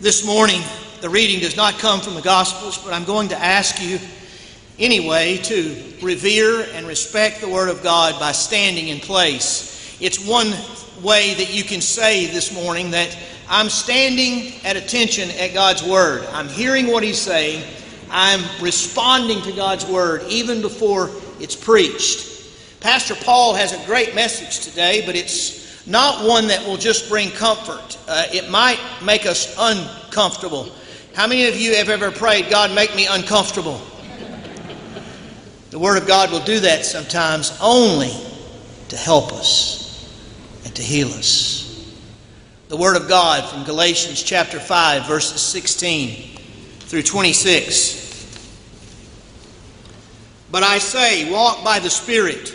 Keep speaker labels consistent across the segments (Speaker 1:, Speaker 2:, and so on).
Speaker 1: This morning, the reading does not come from the Gospels, but I'm going to ask you anyway to revere and respect the Word of God by standing in place. It's one way that you can say this morning that I'm standing at attention at God's Word. I'm hearing what He's saying. I'm responding to God's Word even before it's preached. Pastor Paul has a great message today, but it's not one that will just bring comfort. Uh, it might make us uncomfortable. How many of you have ever prayed, God, make me uncomfortable? The Word of God will do that sometimes only to help us and to heal us. The Word of God from Galatians chapter 5, verses 16 through 26. But I say, walk by the Spirit,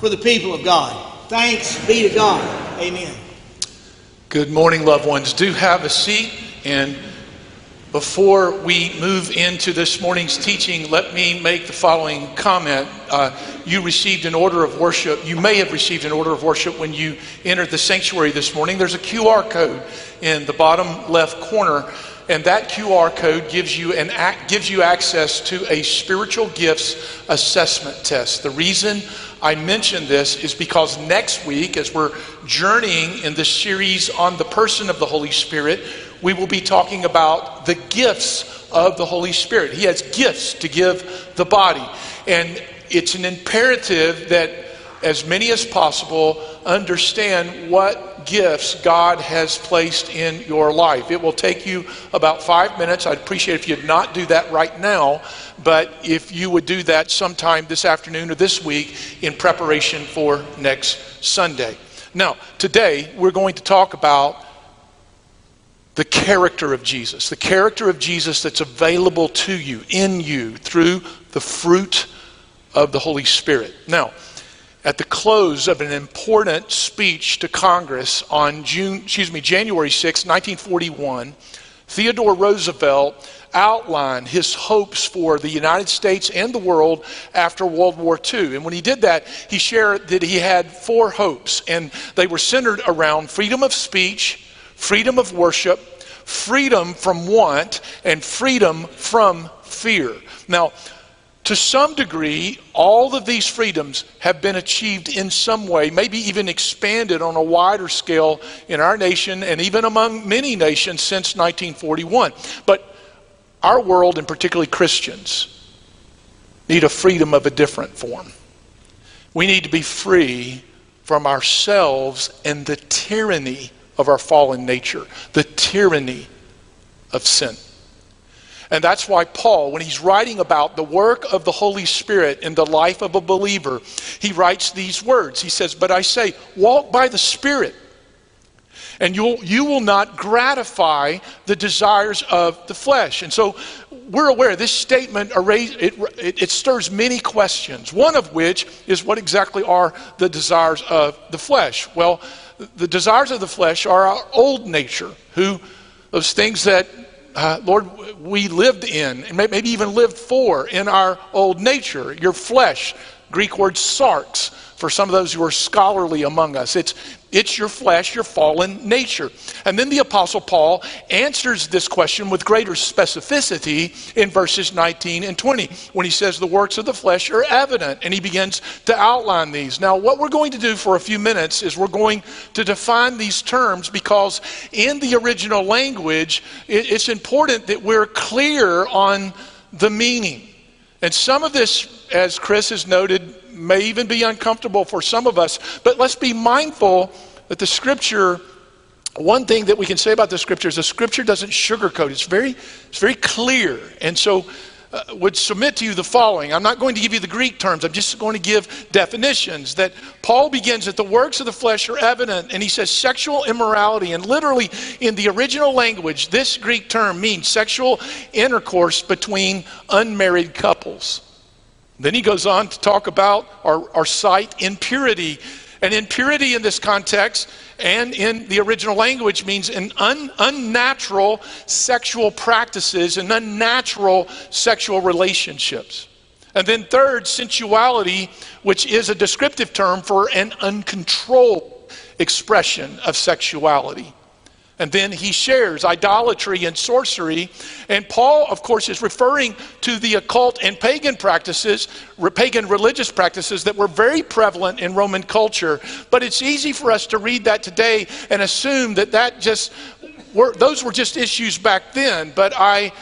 Speaker 1: for the people of God. Thanks be to God. Amen.
Speaker 2: Good morning, loved ones. Do have a seat and before we move into this morning's teaching, let me make the following comment. Uh, you received an order of worship. You may have received an order of worship when you entered the sanctuary this morning. There's a QR code in the bottom left corner, and that QR code gives you an gives you access to a spiritual gifts assessment test. The reason I mention this is because next week, as we're journeying in this series on the person of the Holy Spirit, we will be talking about the gifts of the Holy Spirit. He has gifts to give the body. And it's an imperative that as many as possible understand what gifts God has placed in your life. It will take you about five minutes. I'd appreciate if you'd not do that right now, but if you would do that sometime this afternoon or this week in preparation for next Sunday. Now, today we're going to talk about the character of Jesus, the character of Jesus that's available to you, in you, through the fruit of the Holy Spirit. Now, at the close of an important speech to Congress on June, excuse me, January 6, 1941, Theodore Roosevelt outlined his hopes for the United States and the world after World War II. And when he did that, he shared that he had four hopes, and they were centered around freedom of speech, freedom of worship, freedom from want, and freedom from fear. Now, to some degree, all of these freedoms have been achieved in some way, maybe even expanded on a wider scale in our nation and even among many nations since 1941. But our world, and particularly Christians, need a freedom of a different form. We need to be free from ourselves and the tyranny of our fallen nature, the tyranny of sin. And that's why Paul, when he's writing about the work of the Holy Spirit in the life of a believer, he writes these words. He says, But I say, walk by the Spirit, and you'll, you will not gratify the desires of the flesh. And so we're aware this statement it, it, it stirs many questions, one of which is what exactly are the desires of the flesh? Well, the desires of the flesh are our old nature, who those things that uh, Lord, we lived in, and maybe even lived for in our old nature, your flesh. Greek word sarx for some of those who are scholarly among us. It's, it's your flesh, your fallen nature. And then the Apostle Paul answers this question with greater specificity in verses 19 and 20 when he says the works of the flesh are evident and he begins to outline these. Now, what we're going to do for a few minutes is we're going to define these terms because in the original language, it's important that we're clear on the meaning. And some of this, as Chris has noted, may even be uncomfortable for some of us, but let's be mindful that the scripture one thing that we can say about the scripture is the scripture doesn't sugarcoat. It's very it's very clear. And so uh, would submit to you the following. I'm not going to give you the greek terms. I'm just going to give definitions. That paul begins that the works of the flesh are evident and he says sexual immorality and literally in the original language this greek term means sexual intercourse between unmarried couples. Then he goes on to talk about our, our sight impurity. And impurity in this context and in the original language means an un, unnatural sexual practices and unnatural sexual relationships. And then, third, sensuality, which is a descriptive term for an uncontrolled expression of sexuality. And then he shares idolatry and sorcery. And Paul, of course, is referring to the occult and pagan practices, pagan religious practices that were very prevalent in Roman culture. But it's easy for us to read that today and assume that that just were, those were just issues back then. But I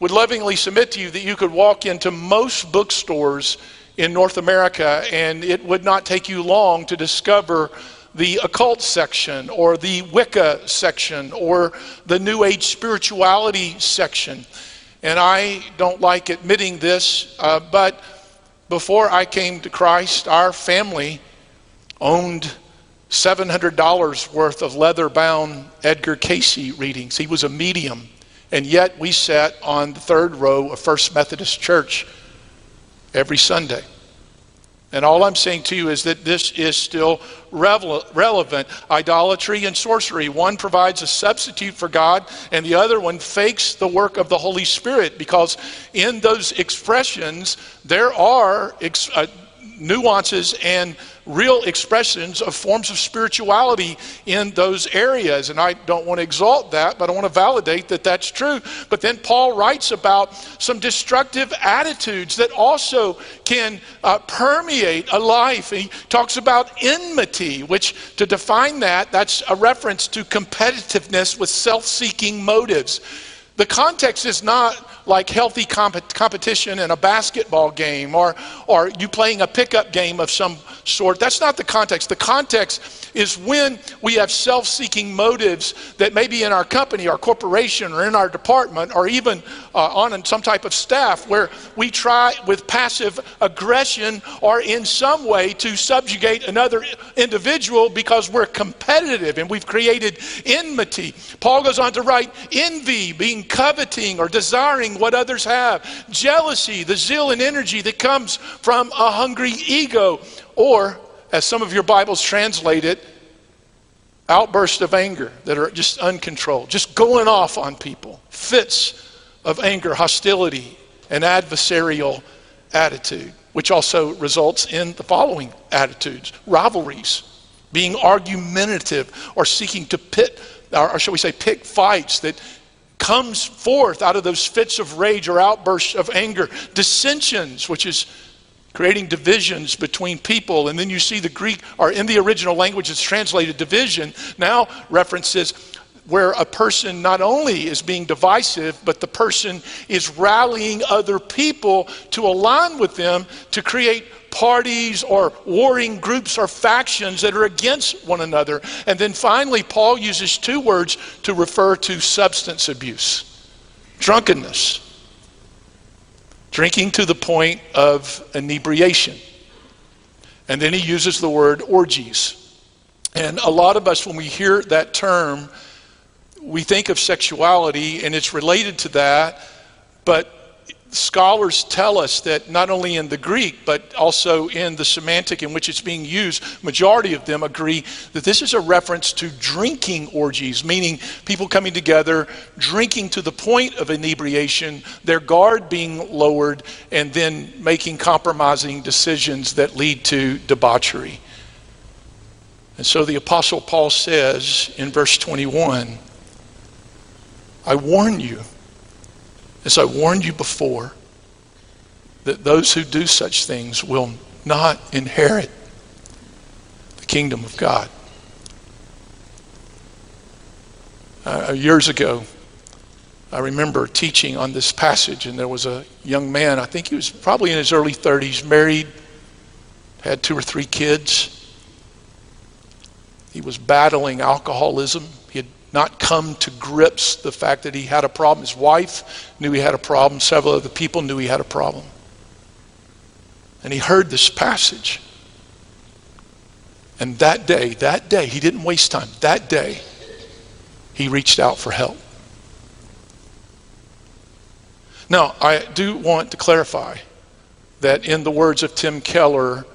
Speaker 2: would lovingly submit to you that you could walk into most bookstores in North America and it would not take you long to discover the occult section or the Wicca section or the New Age spirituality section. And I don't like admitting this, uh, but before I came to Christ, our family owned $700 worth of leather bound Edgar Cayce readings. He was a medium. And yet we sat on the third row of First Methodist Church every Sunday. And all I'm saying to you is that this is still relevant. Idolatry and sorcery. One provides a substitute for God, and the other one fakes the work of the Holy Spirit because in those expressions, there are ex- uh, nuances and real expressions of forms of spirituality in those areas. And I don't want to exalt that, but I want to validate that that's true. But then Paul writes about some destructive attitudes that also can uh, permeate a life. He talks about enmity, which to define that, that's a reference to competitiveness with self seeking motives. The context is not like healthy comp- competition in a basketball game or, or you playing a pickup game of some sort. That's not the context. The context is when we have self seeking motives that maybe in our company, our corporation, or in our department, or even uh, on some type of staff, where we try with passive aggression or in some way to subjugate another individual because we're competitive and we've created enmity. Paul goes on to write envy, being coveting or desiring what others have, jealousy, the zeal and energy that comes from a hungry ego, or as some of your Bibles translate it, outbursts of anger that are just uncontrolled, just going off on people, fits of anger, hostility, and adversarial attitude, which also results in the following attitudes. Rivalries, being argumentative or seeking to pit, or shall we say, pick fights that comes forth out of those fits of rage or outbursts of anger, dissensions, which is creating divisions between people. And then you see the Greek, or in the original language, it's translated division, now references where a person not only is being divisive, but the person is rallying other people to align with them to create parties or warring groups or factions that are against one another. And then finally, Paul uses two words to refer to substance abuse drunkenness drinking to the point of inebriation. And then he uses the word orgies. And a lot of us, when we hear that term, we think of sexuality and it's related to that, but scholars tell us that not only in the Greek, but also in the semantic in which it's being used, majority of them agree that this is a reference to drinking orgies, meaning people coming together, drinking to the point of inebriation, their guard being lowered, and then making compromising decisions that lead to debauchery. And so the Apostle Paul says in verse 21 I warn you as I warned you before, that those who do such things will not inherit the kingdom of God. Uh, years ago, I remember teaching on this passage, and there was a young man, I think he was probably in his early 30s, married, had two or three kids. He was battling alcoholism not come to grips the fact that he had a problem. His wife knew he had a problem. Several other people knew he had a problem. And he heard this passage. And that day, that day, he didn't waste time. That day, he reached out for help. Now, I do want to clarify that in the words of Tim Keller,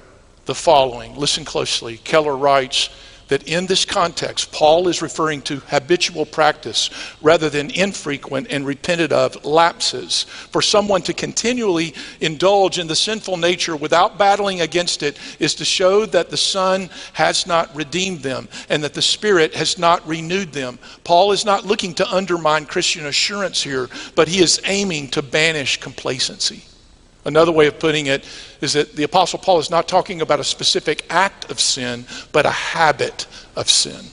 Speaker 2: the following listen closely. Keller writes, that in this context, Paul is referring to habitual practice rather than infrequent and repented of lapses. For someone to continually indulge in the sinful nature without battling against it is to show that the Son has not redeemed them and that the Spirit has not renewed them. Paul is not looking to undermine Christian assurance here, but he is aiming to banish complacency. Another way of putting it is that the Apostle Paul is not talking about a specific act of sin, but a habit of sin.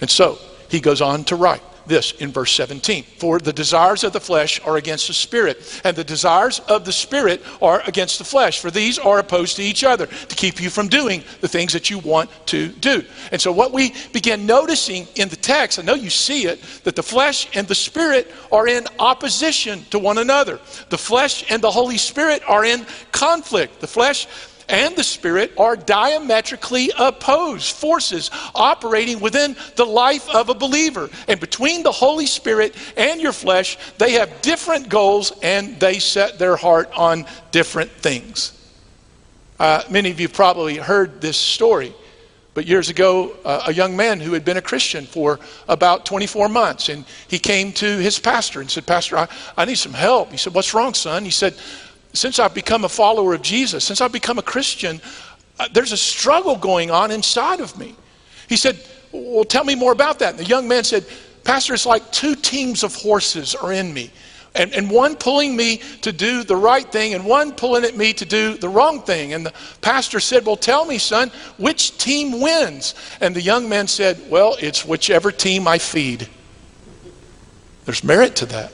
Speaker 2: And so he goes on to write this in verse 17 For the desires of the flesh are against the spirit, and the desires of the spirit are against the flesh, for these are opposed to each other to keep you from doing the things that you want to do. And so, what we begin noticing in the text, I know you see it, that the flesh and the spirit are in opposition to one another. The flesh and the Holy Spirit are in conflict. The flesh and the Spirit are diametrically opposed forces operating within the life of a believer. And between the Holy Spirit and your flesh, they have different goals and they set their heart on different things. Uh, many of you probably heard this story. But years ago, uh, a young man who had been a Christian for about 24 months, and he came to his pastor and said, Pastor, I, I need some help. He said, What's wrong, son? He said, since I've become a follower of Jesus, since I've become a Christian, uh, there's a struggle going on inside of me. He said, Well, tell me more about that. And the young man said, Pastor, it's like two teams of horses are in me. And, and one pulling me to do the right thing, and one pulling at me to do the wrong thing. And the pastor said, Well, tell me, son, which team wins? And the young man said, Well, it's whichever team I feed. There's merit to that.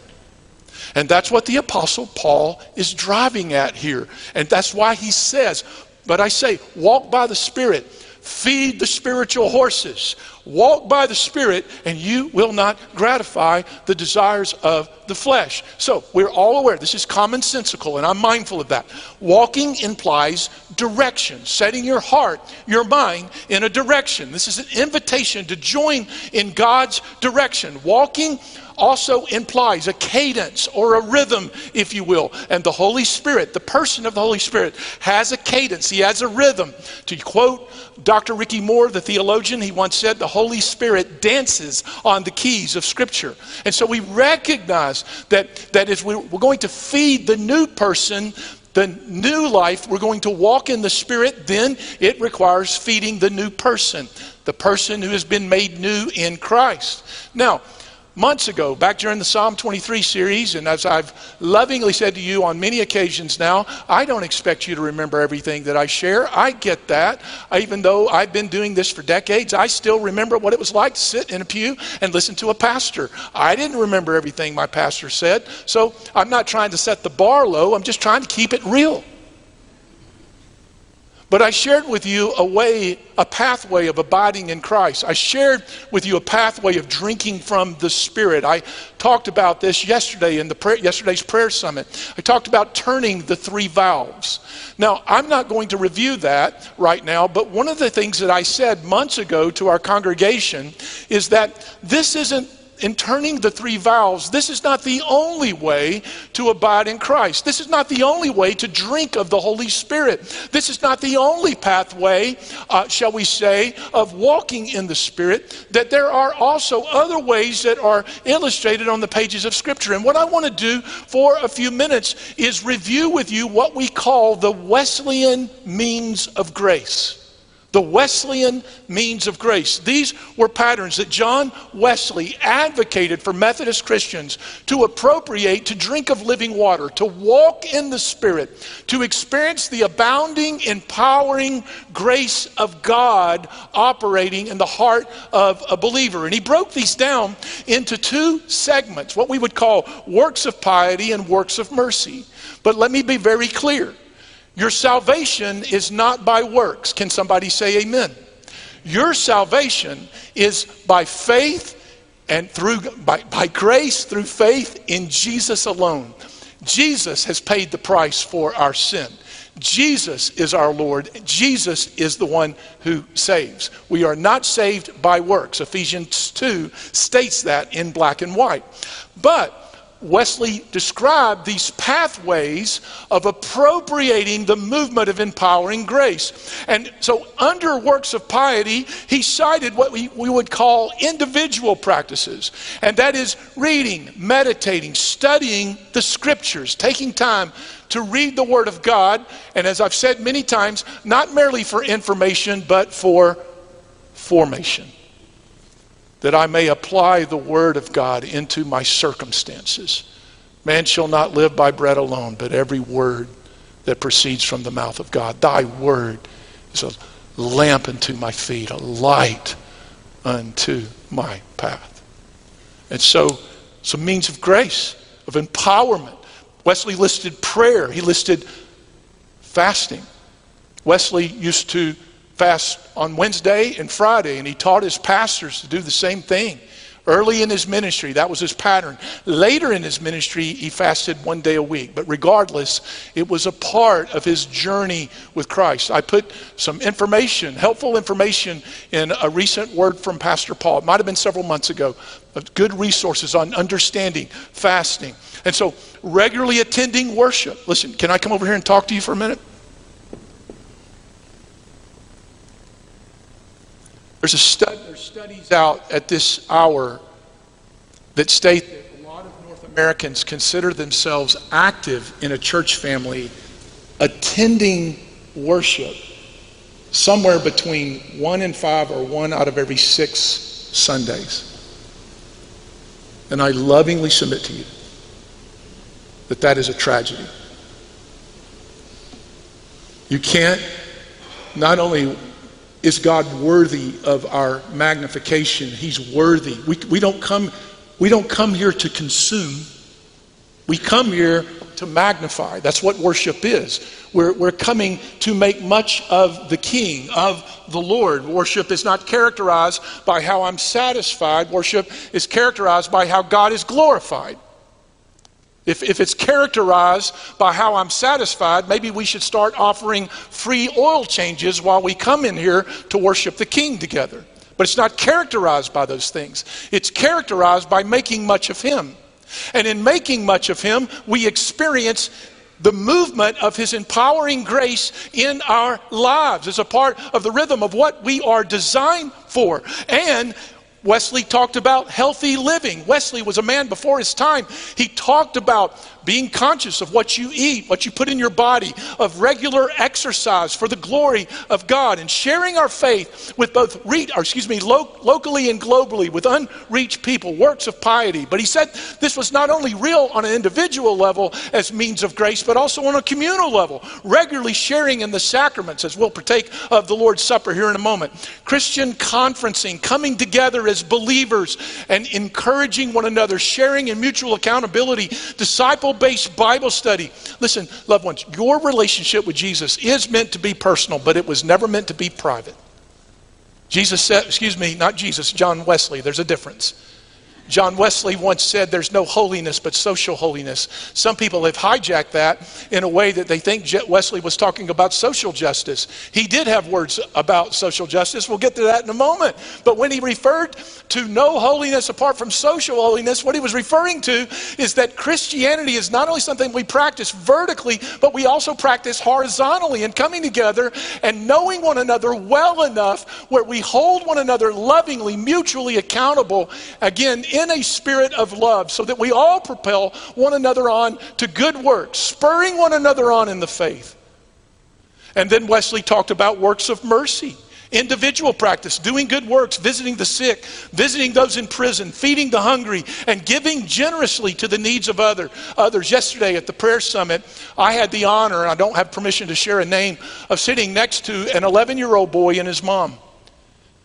Speaker 2: And that's what the Apostle Paul is driving at here. And that's why he says, but I say, walk by the Spirit, feed the spiritual horses, walk by the Spirit, and you will not gratify the desires of the flesh. So we're all aware, this is commonsensical, and I'm mindful of that. Walking implies direction, setting your heart, your mind in a direction. This is an invitation to join in God's direction. Walking also implies a cadence or a rhythm, if you will. And the Holy Spirit, the person of the Holy Spirit, has a cadence, he has a rhythm. To quote Dr. Ricky Moore, the theologian, he once said, The Holy Spirit dances on the keys of Scripture. And so we recognize that, that if we're going to feed the new person, the new life, we're going to walk in the Spirit, then it requires feeding the new person, the person who has been made new in Christ. Now, months ago, back during the Psalm 23 series, and as I've lovingly said to you on many occasions now, I don't expect you to remember everything that I share. I get that. Even though I've been doing this for decades, I still remember what it was like to sit in a pew and listen to a pastor. I didn't remember everything my pastor said, so I'm not trying to set the bar low, I'm just trying to keep it real. But I shared with you a way, a pathway of abiding in Christ. I shared with you a pathway of drinking from the Spirit. I talked about this yesterday in the prayer, yesterday's prayer summit. I talked about turning the three valves. Now, I'm not going to review that right now, but one of the things that I said months ago to our congregation is that this isn't in turning the three valves, this is not the only way to abide in Christ. This is not the only way to drink of the Holy Spirit. This is not the only pathway, uh, shall we say, of walking in the Spirit. That there are also other ways that are illustrated on the pages of Scripture. And what I want to do for a few minutes is review with you what we call the Wesleyan means of grace the Wesleyan means of grace. These were patterns that John Wesley advocated for Methodist Christians to appropriate to drink of living water, to walk in the Spirit, to experience the abounding, empowering grace of God operating in the heart of a believer. And he broke these down into two segments, what we would call works of piety and works of mercy. But let me be very clear. Your salvation is not by works. Can somebody say amen? Your salvation is by faith and through by, by grace through faith in Jesus alone. Jesus has paid the price for our sin. Jesus is our Lord. Jesus is the one who saves. We are not saved by works. Ephesians 2 states that in black and white. But Wesley described these pathways of appropriating the movement of empowering grace. And so, under works of piety, he cited what we, we would call individual practices, and that is reading, meditating, studying the scriptures, taking time to read the Word of God, and as I've said many times, not merely for information, but for formation that I may apply the word of God into my circumstances. Man shall not live by bread alone, but every word that proceeds from the mouth of God. Thy word is a lamp unto my feet, a light unto my path. And so, some means of grace, of empowerment. Wesley listed prayer, he listed fasting. Wesley used to fast on Wednesday and Friday, and he taught his pastors to do the same thing. Early in his ministry, that was his pattern. Later in his ministry, he fasted one day a week. But regardless, it was a part of his journey with Christ. I put some information, helpful information, in a recent word from Pastor Paul. It might have been several months ago. Good resources on understanding fasting. And so, regularly attending worship. Listen, can I come over here and talk to you for a minute? There's, a stud, there's studies out at this hour that state that a lot of North Americans consider themselves active in a church family, attending worship somewhere between one in five or one out of every six Sundays. And I lovingly submit to you that that is a tragedy. You can't not only is God worthy of our magnification? He's worthy. We, we, don't come, we don't come here to consume, we come here to magnify. That's what worship is. We're, we're coming to make much of the King, of the Lord. Worship is not characterized by how I'm satisfied, worship is characterized by how God is glorified. If, if it's characterized by how I'm satisfied, maybe we should start offering free oil changes while we come in here to worship the King together. But it's not characterized by those things, it's characterized by making much of Him. And in making much of Him, we experience the movement of His empowering grace in our lives as a part of the rhythm of what we are designed for. And Wesley talked about healthy living. Wesley was a man before his time. He talked about being conscious of what you eat, what you put in your body, of regular exercise for the glory of God, and sharing our faith with both, re- or excuse me, lo- locally and globally with unreached people, works of piety. But he said this was not only real on an individual level as means of grace, but also on a communal level, regularly sharing in the sacraments, as we'll partake of the Lord's Supper here in a moment. Christian conferencing, coming together as believers and encouraging one another, sharing in mutual accountability, disciple based Bible study. Listen, loved ones, your relationship with Jesus is meant to be personal, but it was never meant to be private. Jesus said, excuse me, not Jesus, John Wesley, there's a difference. John Wesley once said, There's no holiness but social holiness. Some people have hijacked that in a way that they think Wesley was talking about social justice. He did have words about social justice. We'll get to that in a moment. But when he referred to no holiness apart from social holiness, what he was referring to is that Christianity is not only something we practice vertically, but we also practice horizontally and coming together and knowing one another well enough where we hold one another lovingly, mutually accountable. Again, in a spirit of love so that we all propel one another on to good works, spurring one another on in the faith. And then Wesley talked about works of mercy individual practice, doing good works, visiting the sick, visiting those in prison, feeding the hungry, and giving generously to the needs of other, others. Yesterday at the prayer summit, I had the honor, and I don't have permission to share a name, of sitting next to an 11 year old boy and his mom.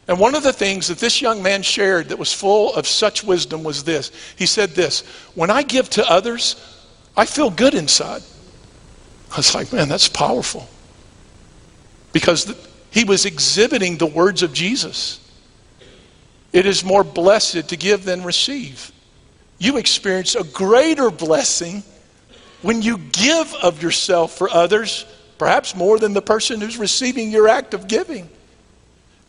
Speaker 2: And one of the things that this young man shared that was full of such wisdom was this. He said this When I give to others, I feel good inside. I was like, man, that's powerful. Because the, he was exhibiting the words of Jesus. It is more blessed to give than receive. You experience a greater blessing when you give of yourself for others, perhaps more than the person who's receiving your act of giving.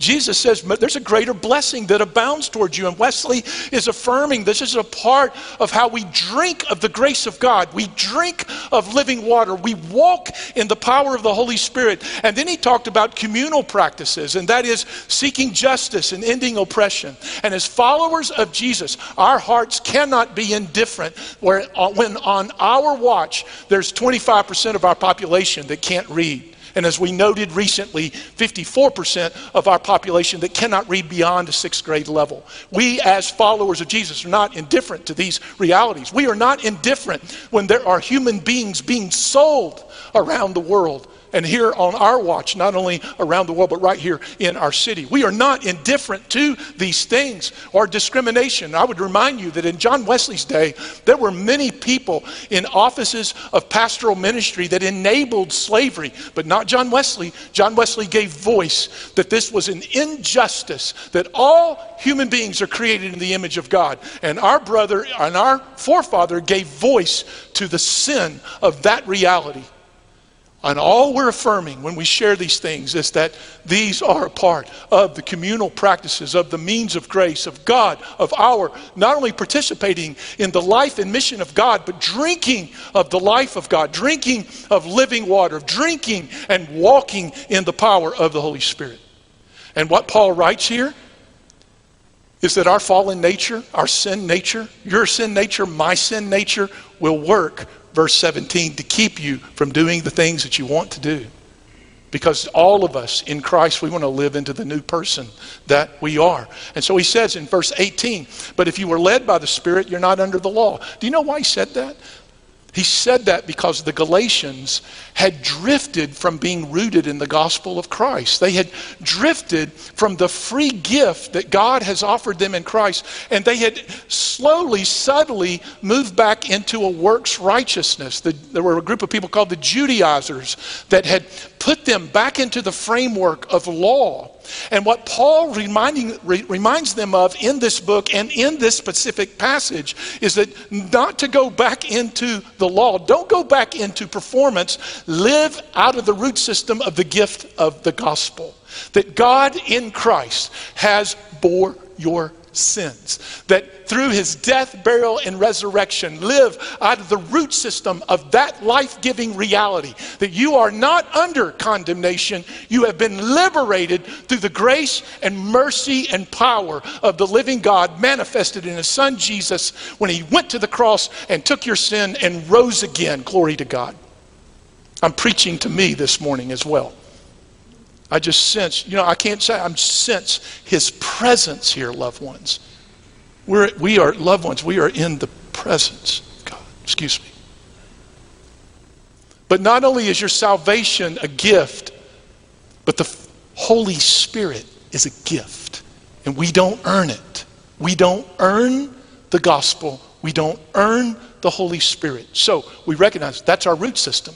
Speaker 2: Jesus says there's a greater blessing that abounds towards you. And Wesley is affirming this is a part of how we drink of the grace of God. We drink of living water. We walk in the power of the Holy Spirit. And then he talked about communal practices, and that is seeking justice and ending oppression. And as followers of Jesus, our hearts cannot be indifferent where, uh, when on our watch there's 25% of our population that can't read. And as we noted recently, 54% of our population that cannot read beyond a sixth grade level. We, as followers of Jesus, are not indifferent to these realities. We are not indifferent when there are human beings being sold around the world and here on our watch, not only around the world, but right here in our city. We are not indifferent to these things or discrimination. I would remind you that in John Wesley's day, there were many people in offices of pastoral ministry that enabled slavery, but not John Wesley. John Wesley gave voice that this was an injustice, that all human beings are created in the image of God. And our brother and our forefather gave voice to the sin of that reality. And all we're affirming when we share these things is that these are a part of the communal practices, of the means of grace, of God, of our not only participating in the life and mission of God, but drinking of the life of God, drinking of living water, drinking and walking in the power of the Holy Spirit. And what Paul writes here is that our fallen nature, our sin nature, your sin nature, my sin nature will work verse 17, to keep you from doing the things that you want to do. Because all of us in Christ, we want to live into the new person that we are. And so he says in verse 18, But if you were led by the Spirit, you're not under the law. Do you know why he said that? He said that because the Galatians had drifted from being rooted in the gospel of Christ. They had drifted from the free gift that God has offered them in Christ, and they had slowly, subtly moved back into a works righteousness. The, there were a group of people called the Judaizers that had put them back into the framework of law. And what Paul reminding, re, reminds them of in this book and in this specific passage is that not to go back into the law, don't go back into performance, live out of the root system of the gift of the gospel. That God in Christ has bore your sins. That through his death, burial, and resurrection, live out of the root system of that life giving reality. That you are not under condemnation, you have been liberated through the grace and mercy and power of the living God manifested in his son Jesus when he went to the cross and took your sin and rose again. Glory to God. I'm preaching to me this morning as well. I just sense, you know, I can't say I'm sense his presence here, loved ones. We're, we are loved ones. We are in the presence of God. Excuse me. But not only is your salvation a gift, but the Holy Spirit is a gift. And we don't earn it. We don't earn the gospel. We don't earn the Holy Spirit. So we recognize that's our root system.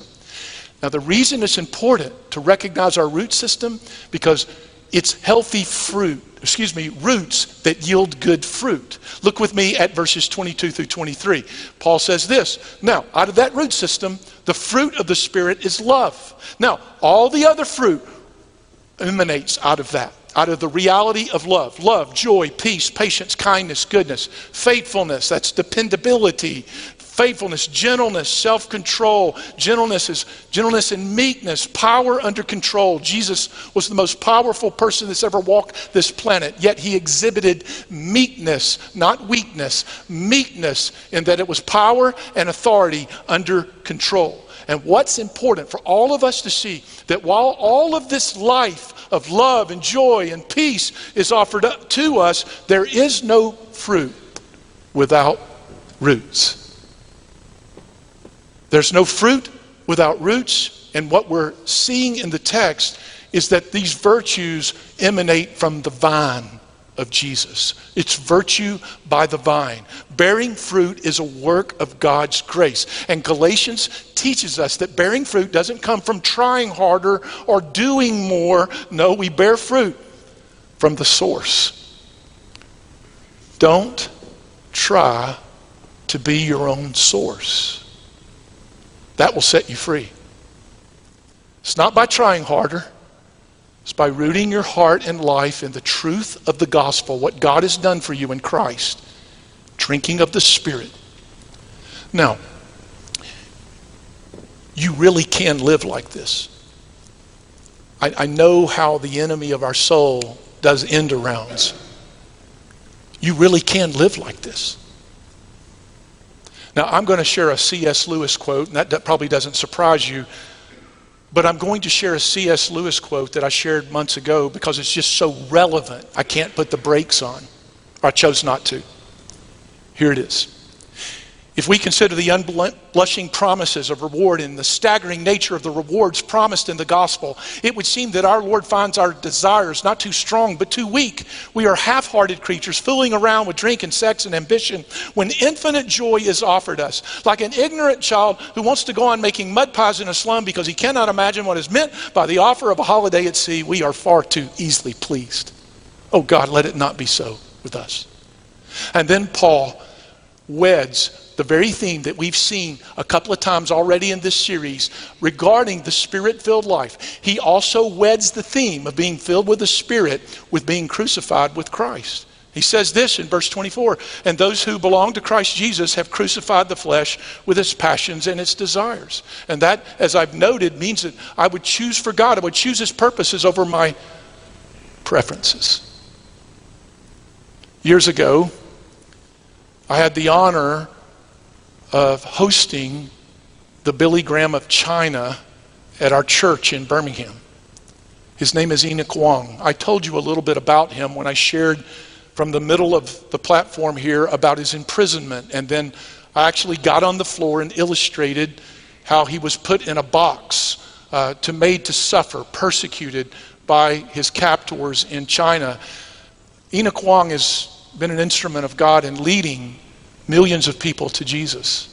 Speaker 2: Now, the reason it's important to recognize our root system, because It's healthy fruit, excuse me, roots that yield good fruit. Look with me at verses 22 through 23. Paul says this Now, out of that root system, the fruit of the Spirit is love. Now, all the other fruit emanates out of that out of the reality of love love, joy, peace, patience, kindness, goodness, faithfulness, that's dependability, faithfulness, gentleness, self-control. Gentleness is gentleness and meekness, power under control. Jesus was the most powerful person that's ever walked this planet, yet he exhibited meekness, not weakness, meekness in that it was power and authority under control. And what's important for all of us to see that while all of this life of love and joy and peace is offered up to us, there is no fruit without roots. There's no fruit without roots. And what we're seeing in the text is that these virtues emanate from the vine of Jesus. It's virtue by the vine. Bearing fruit is a work of God's grace. And Galatians teaches us that bearing fruit doesn't come from trying harder or doing more. No, we bear fruit from the source. Don't try to be your own source. That will set you free. It's not by trying harder. It's by rooting your heart and life in the truth of the gospel, what God has done for you in Christ, drinking of the Spirit. Now, you really can live like this. I, I know how the enemy of our soul does end arounds. You really can live like this. Now, I'm going to share a C.S. Lewis quote, and that, probably doesn't surprise you. But I'm going to share a C.S. Lewis quote that I shared months ago because it's just so relevant. I can't put the brakes on, or I chose not to. Here it is. If we consider the unblushing promises of reward and the staggering nature of the rewards promised in the gospel, it would seem that our Lord finds our desires not too strong but too weak. We are half hearted creatures fooling around with drink and sex and ambition when infinite joy is offered us. Like an ignorant child who wants to go on making mud pies in a slum because he cannot imagine what is meant by the offer of a holiday at sea, we are far too easily pleased. Oh God, let it not be so with us. And then Paul weds the very theme that we've seen a couple of times already in this series regarding the spirit filled life. He also weds the theme of being filled with the Spirit with being crucified with Christ. He says this in verse 24 And those who belong to Christ Jesus have crucified the flesh with its passions and its desires. And that, as I've noted, means that I would choose for God, I would choose His purposes over my preferences. Years ago, I had the honor of hosting the Billy Graham of China at our church in Birmingham. His name is Enoch Wong. I told you a little bit about him when I shared from the middle of the platform here about his imprisonment. And then I actually got on the floor and illustrated how he was put in a box uh, to made to suffer, persecuted by his captors in China. Enoch Wong has been an instrument of God in leading millions of people to Jesus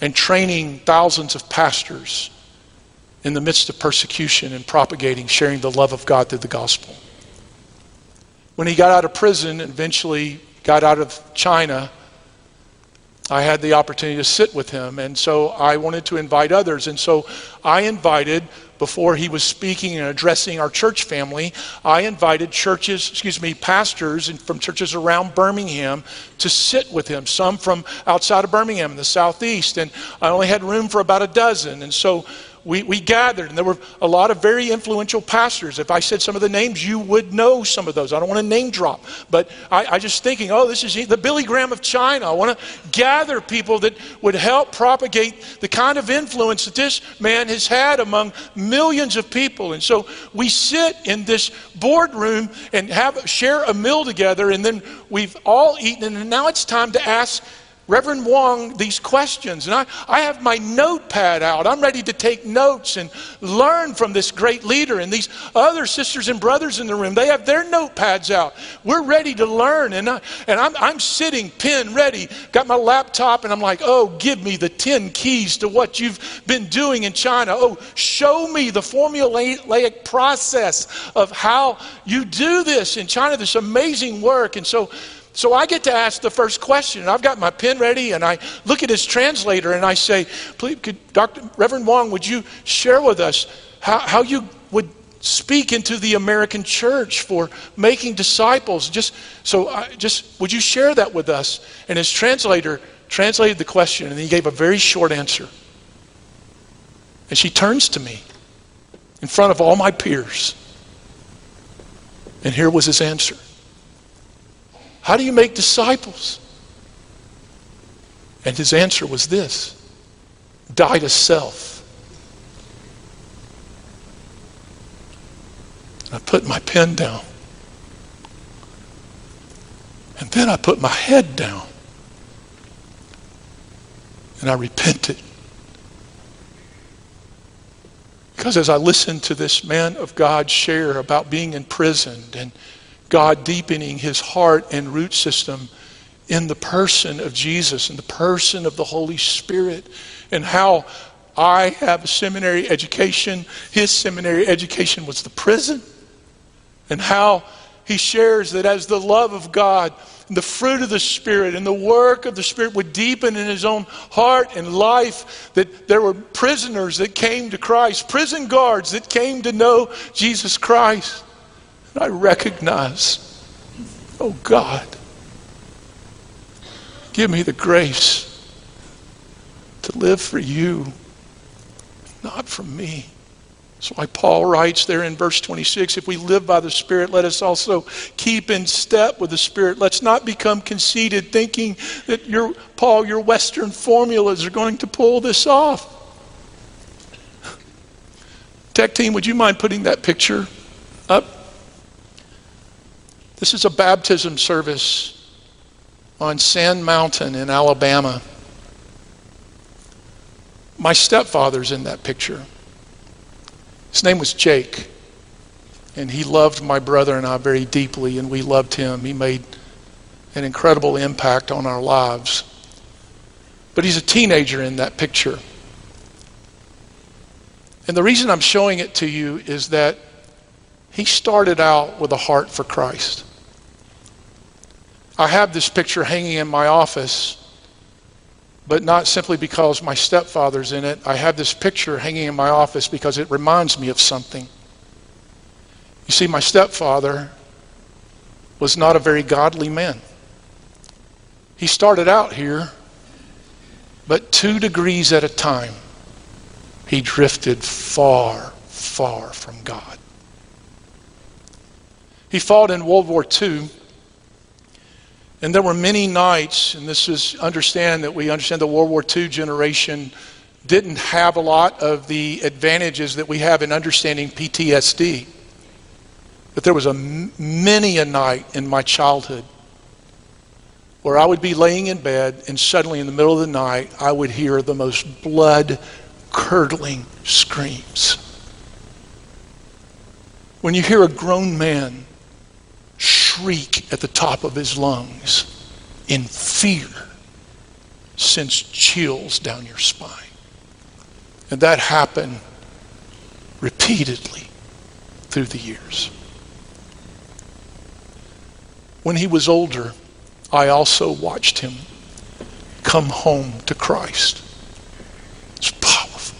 Speaker 2: and training thousands of pastors in the midst of persecution and propagating, sharing the love of God through the gospel. When he got out of prison and eventually got out of China, I had the opportunity to sit with him. And so I wanted to invite others. And so I invited before he was speaking and addressing our church family, I invited churches, excuse me, pastors from churches around Birmingham to sit with him, some from outside of Birmingham in the southeast. And I only had room for about a dozen. And so we, we gathered, and there were a lot of very influential pastors. If I said some of the names, you would know some of those. I don't want to name drop, but I, I just thinking, oh, this is the Billy Graham of China. I want to gather people that would help propagate the kind of influence that this man has had among millions of people. And so we sit in this boardroom and have share a meal together, and then we've all eaten, and now it's time to ask Reverend Wong these questions. And I, I have my notepad out. I'm ready to take notes and learn from this great leader. And these other sisters and brothers in the room, they have their notepads out. We're ready to learn. And, I, and I'm, I'm sitting, pen ready, got my laptop, and I'm like, oh, give me the 10 keys to what you've been doing in China. Oh, show me the formulaic process of how you do this in China, this amazing work. And so, so I get to ask the first question. and I've got my pen ready and I look at his translator and I say, Please, could Dr. Reverend Wong, would you share with us how, how you would speak into the American church for making disciples? Just so I, just would you share that with us? And his translator translated the question and he gave a very short answer. And she turns to me in front of all my peers. And here was his answer. How do you make disciples? And his answer was this die to self. I put my pen down. And then I put my head down. And I repented. Because as I listened to this man of God share about being imprisoned and God deepening his heart and root system in the person of Jesus, and the person of the Holy Spirit, and how I have a seminary education. His seminary education was the prison, and how he shares that as the love of God, the fruit of the Spirit, and the work of the Spirit would deepen in his own heart and life, that there were prisoners that came to Christ, prison guards that came to know Jesus Christ. And I recognize, oh God, give me the grace to live for you, not for me. That's why Paul writes there in verse 26 if we live by the Spirit, let us also keep in step with the Spirit. Let's not become conceited, thinking that your, Paul, your Western formulas are going to pull this off. Tech team, would you mind putting that picture up? This is a baptism service on Sand Mountain in Alabama. My stepfather's in that picture. His name was Jake. And he loved my brother and I very deeply, and we loved him. He made an incredible impact on our lives. But he's a teenager in that picture. And the reason I'm showing it to you is that he started out with a heart for Christ. I have this picture hanging in my office, but not simply because my stepfather's in it. I have this picture hanging in my office because it reminds me of something. You see, my stepfather was not a very godly man. He started out here, but two degrees at a time, he drifted far, far from God. He fought in World War II and there were many nights, and this is understand that we understand the World War II generation didn't have a lot of the advantages that we have in understanding PTSD. But there was a many a night in my childhood where I would be laying in bed and suddenly in the middle of the night I would hear the most blood curdling screams. When you hear a grown man shriek at the top of his lungs in fear sends chills down your spine. And that happened repeatedly through the years. When he was older, I also watched him come home to Christ. It's powerful.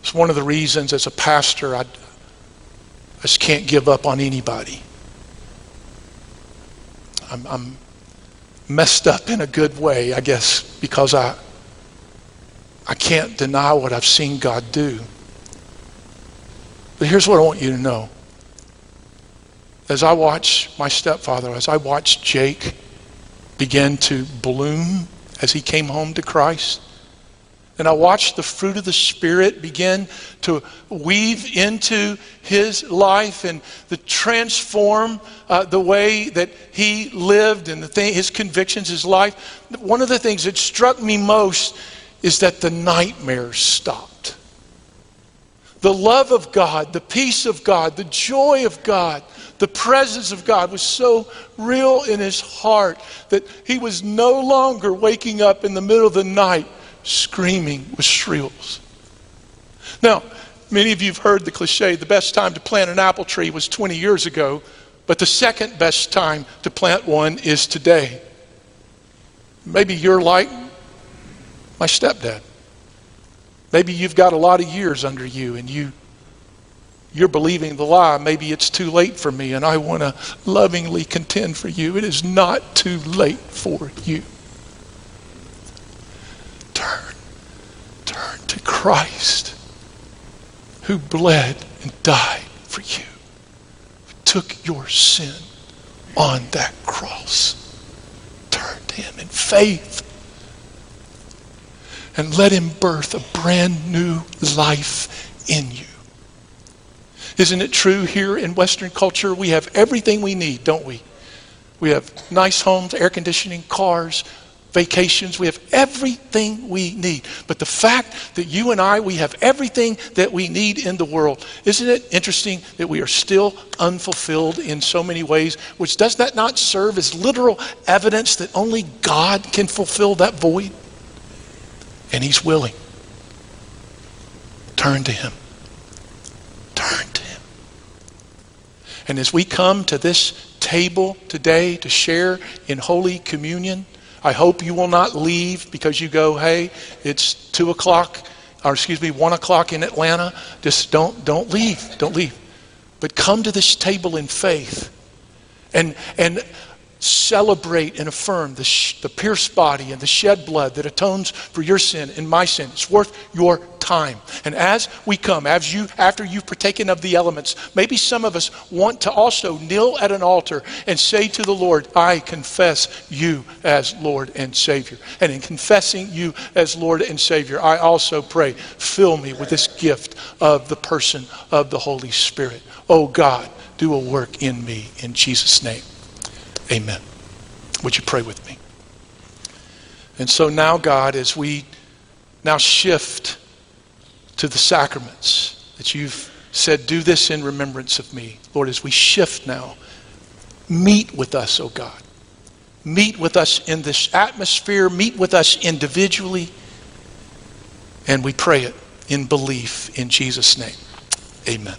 Speaker 2: It's one of the reasons as a pastor I, I just can't give up on anybody. I'm, I'm messed up in a good way, I guess, because I, I can't deny what I've seen God do. But here's what I want you to know. As I watch my stepfather, as I watch Jake begin to bloom as he came home to Christ, And I watched the fruit of the Spirit begin to weave into his life and the transform uh, the way that he lived and his convictions, his life. One of the things that struck me most is that the nightmares stopped. The love of God, the peace of God, the joy of God, the presence of God was so real in his heart that he was no longer waking up in the middle of the night screaming with shrills. Now, many of you have heard the cliche the best time to plant an apple tree was 20 years ago, but the second best time to plant one is today. Maybe you're like my stepdad. Maybe you've got a lot of years under you and you you're believing the lie. Maybe it's too late for me and I want to lovingly contend for you. It is not too late for you. Turn. Turn to Christ who bled and died for you. Who took your sin on that cross. Turn to him in faith and let him birth a brand new life in you. Isn't it true here in Western culture? We have everything we need, don't we? We have nice homes, air conditioning, cars, vacations. We have everything we need. But the fact that you and I, we have everything that we need in the world, isn't it interesting that we are still unfulfilled in so many ways? Which does that not serve as literal evidence that only God can fulfill that void? And He's willing. Turn to Him. Turn to Him. And as we come to this table today to share in Holy Communion, I hope you will not leave because you go, hey, it's two o'clock, or excuse me, one o'clock in Atlanta. Just don't don't leave. Don't leave. But come to this table in faith and and celebrate and affirm the, sh- the pierced body and the shed blood that atones for your sin and my sin. It's worth your time. And as we come, as you after you've partaken of the elements, maybe some of us want to also kneel at an altar and say to the Lord, I confess you as Lord and Savior. And in confessing you as Lord and Savior, I also pray, fill me with this gift of the person of the Holy Spirit. Oh God, do a work in me in Jesus' name. Amen. Would you pray with me? And so now, God, as we now shift to the sacraments that you've said, do this in remembrance of me. Lord, as we shift now, meet with us, oh God. Meet with us in this atmosphere, meet with us individually, and we pray it in belief in Jesus' name. Amen.